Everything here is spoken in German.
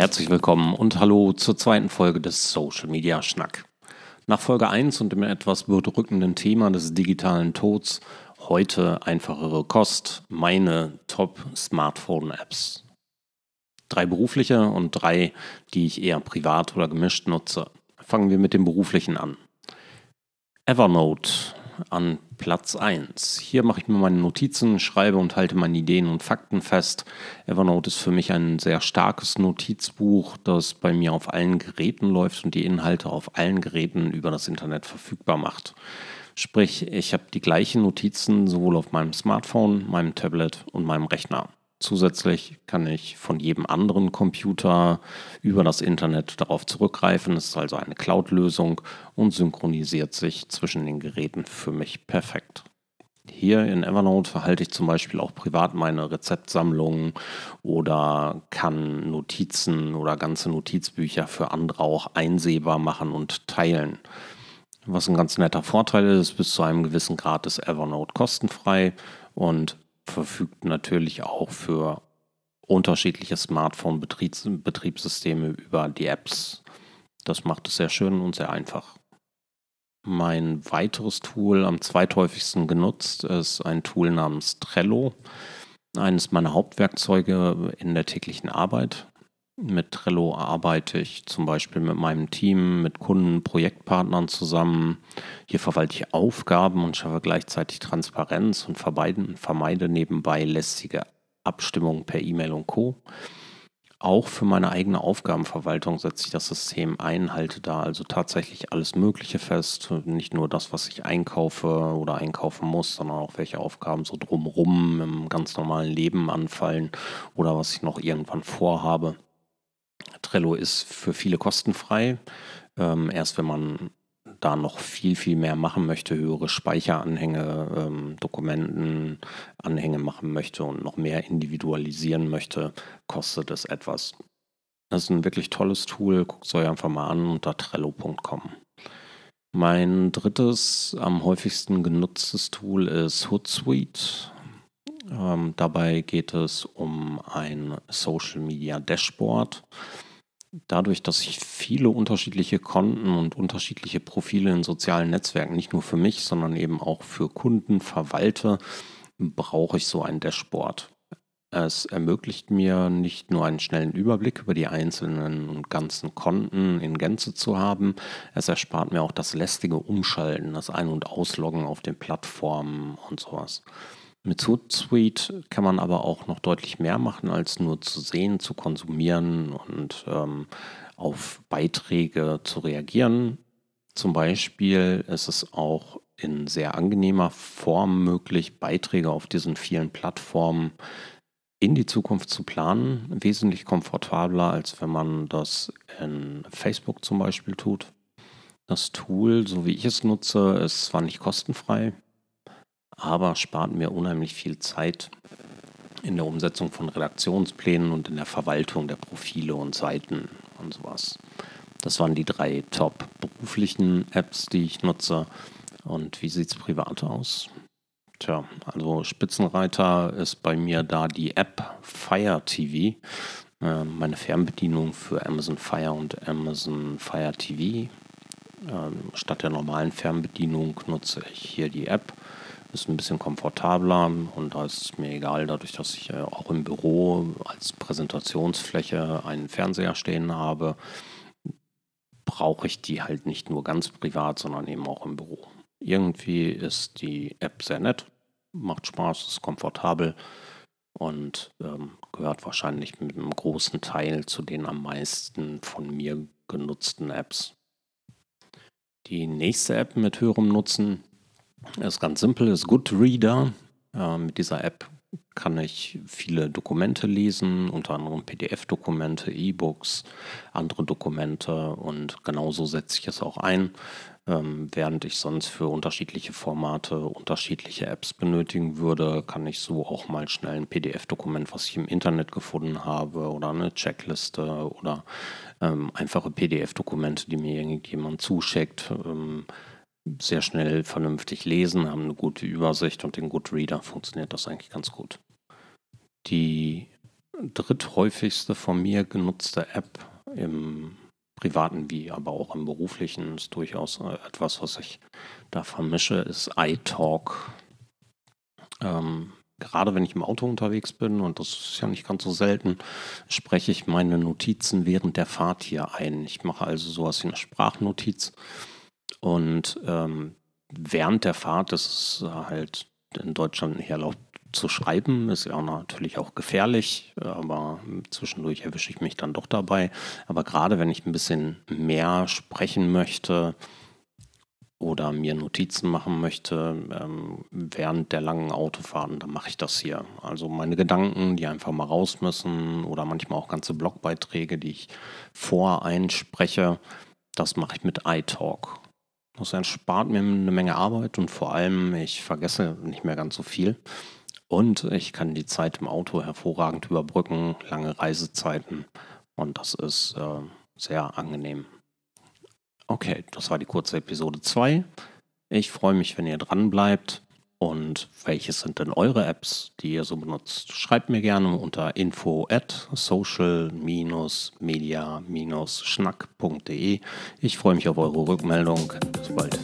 Herzlich willkommen und hallo zur zweiten Folge des Social Media Schnack. Nach Folge 1 und dem etwas bedrückenden Thema des digitalen Tods heute einfachere Kost, meine Top Smartphone Apps. Drei berufliche und drei, die ich eher privat oder gemischt nutze. Fangen wir mit dem beruflichen an. Evernote an Platz 1. Hier mache ich mir meine Notizen, schreibe und halte meine Ideen und Fakten fest. Evernote ist für mich ein sehr starkes Notizbuch, das bei mir auf allen Geräten läuft und die Inhalte auf allen Geräten über das Internet verfügbar macht. Sprich, ich habe die gleichen Notizen sowohl auf meinem Smartphone, meinem Tablet und meinem Rechner. Zusätzlich kann ich von jedem anderen Computer über das Internet darauf zurückgreifen. Es ist also eine Cloud-Lösung und synchronisiert sich zwischen den Geräten für mich perfekt. Hier in Evernote verhalte ich zum Beispiel auch privat meine Rezeptsammlungen oder kann Notizen oder ganze Notizbücher für andere auch einsehbar machen und teilen. Was ein ganz netter Vorteil ist, bis zu einem gewissen Grad ist Evernote kostenfrei und verfügt natürlich auch für unterschiedliche Smartphone-Betriebssysteme über die Apps. Das macht es sehr schön und sehr einfach. Mein weiteres Tool, am zweithäufigsten genutzt, ist ein Tool namens Trello. Eines meiner Hauptwerkzeuge in der täglichen Arbeit. Mit Trello arbeite ich zum Beispiel mit meinem Team, mit Kunden, Projektpartnern zusammen. Hier verwalte ich Aufgaben und schaffe gleichzeitig Transparenz und vermeide nebenbei lästige Abstimmungen per E-Mail und Co. Auch für meine eigene Aufgabenverwaltung setze ich das System ein, halte da also tatsächlich alles Mögliche fest. Nicht nur das, was ich einkaufe oder einkaufen muss, sondern auch welche Aufgaben so drumrum im ganz normalen Leben anfallen oder was ich noch irgendwann vorhabe. Trello ist für viele kostenfrei. Ähm, erst wenn man da noch viel, viel mehr machen möchte, höhere Speicheranhänge, ähm, Dokumentenanhänge machen möchte und noch mehr individualisieren möchte, kostet es etwas. Das ist ein wirklich tolles Tool. Guckt es euch einfach mal an unter trello.com. Mein drittes, am häufigsten genutztes Tool ist Hootsuite. Ähm, dabei geht es um ein Social Media Dashboard. Dadurch, dass ich viele unterschiedliche Konten und unterschiedliche Profile in sozialen Netzwerken nicht nur für mich, sondern eben auch für Kunden verwalte, brauche ich so ein Dashboard. Es ermöglicht mir nicht nur einen schnellen Überblick über die einzelnen und ganzen Konten in Gänze zu haben, es erspart mir auch das lästige Umschalten, das Ein- und Ausloggen auf den Plattformen und sowas. Mit Hootsuite kann man aber auch noch deutlich mehr machen, als nur zu sehen, zu konsumieren und ähm, auf Beiträge zu reagieren. Zum Beispiel ist es auch in sehr angenehmer Form möglich, Beiträge auf diesen vielen Plattformen in die Zukunft zu planen. Wesentlich komfortabler, als wenn man das in Facebook zum Beispiel tut. Das Tool, so wie ich es nutze, ist zwar nicht kostenfrei, aber spart mir unheimlich viel Zeit in der Umsetzung von Redaktionsplänen und in der Verwaltung der Profile und Seiten und sowas. Das waren die drei top beruflichen Apps, die ich nutze. Und wie sieht es privat aus? Tja, also Spitzenreiter ist bei mir da die App Fire TV. Äh, meine Fernbedienung für Amazon Fire und Amazon Fire TV. Ähm, statt der normalen Fernbedienung nutze ich hier die App ist ein bisschen komfortabler und da ist es mir egal, dadurch, dass ich äh, auch im Büro als Präsentationsfläche einen Fernseher stehen habe, brauche ich die halt nicht nur ganz privat, sondern eben auch im Büro. Irgendwie ist die App sehr nett, macht Spaß, ist komfortabel und ähm, gehört wahrscheinlich mit einem großen Teil zu den am meisten von mir genutzten Apps. Die nächste App mit höherem Nutzen ist ganz simpel, ist Goodreader. Äh, mit dieser App kann ich viele Dokumente lesen, unter anderem PDF-Dokumente, E-Books, andere Dokumente und genauso setze ich es auch ein, ähm, während ich sonst für unterschiedliche Formate unterschiedliche Apps benötigen würde, kann ich so auch mal schnell ein PDF-Dokument, was ich im Internet gefunden habe oder eine Checkliste oder ähm, einfache PDF-Dokumente, die mir irgendjemand zuschickt, ähm, sehr schnell vernünftig lesen, haben eine gute Übersicht und den Goodreader funktioniert das eigentlich ganz gut. Die dritthäufigste von mir genutzte App im privaten wie aber auch im beruflichen ist durchaus äh, etwas, was ich da vermische, ist iTalk. Ähm, gerade wenn ich im Auto unterwegs bin, und das ist ja nicht ganz so selten, spreche ich meine Notizen während der Fahrt hier ein. Ich mache also sowas wie eine Sprachnotiz. Und ähm, während der Fahrt ist es halt in Deutschland eher laut zu schreiben ist ja natürlich auch gefährlich, aber zwischendurch erwische ich mich dann doch dabei. Aber gerade wenn ich ein bisschen mehr sprechen möchte oder mir Notizen machen möchte ähm, während der langen Autofahrten, dann mache ich das hier. Also meine Gedanken, die einfach mal raus müssen oder manchmal auch ganze Blogbeiträge, die ich voreinspreche, das mache ich mit iTalk. Das erspart mir eine Menge Arbeit und vor allem, ich vergesse nicht mehr ganz so viel. Und ich kann die Zeit im Auto hervorragend überbrücken, lange Reisezeiten. Und das ist äh, sehr angenehm. Okay, das war die kurze Episode 2. Ich freue mich, wenn ihr dran bleibt. Und welches sind denn eure Apps, die ihr so benutzt? Schreibt mir gerne unter info at social-media-schnack.de. Ich freue mich auf eure Rückmeldung. Bis bald.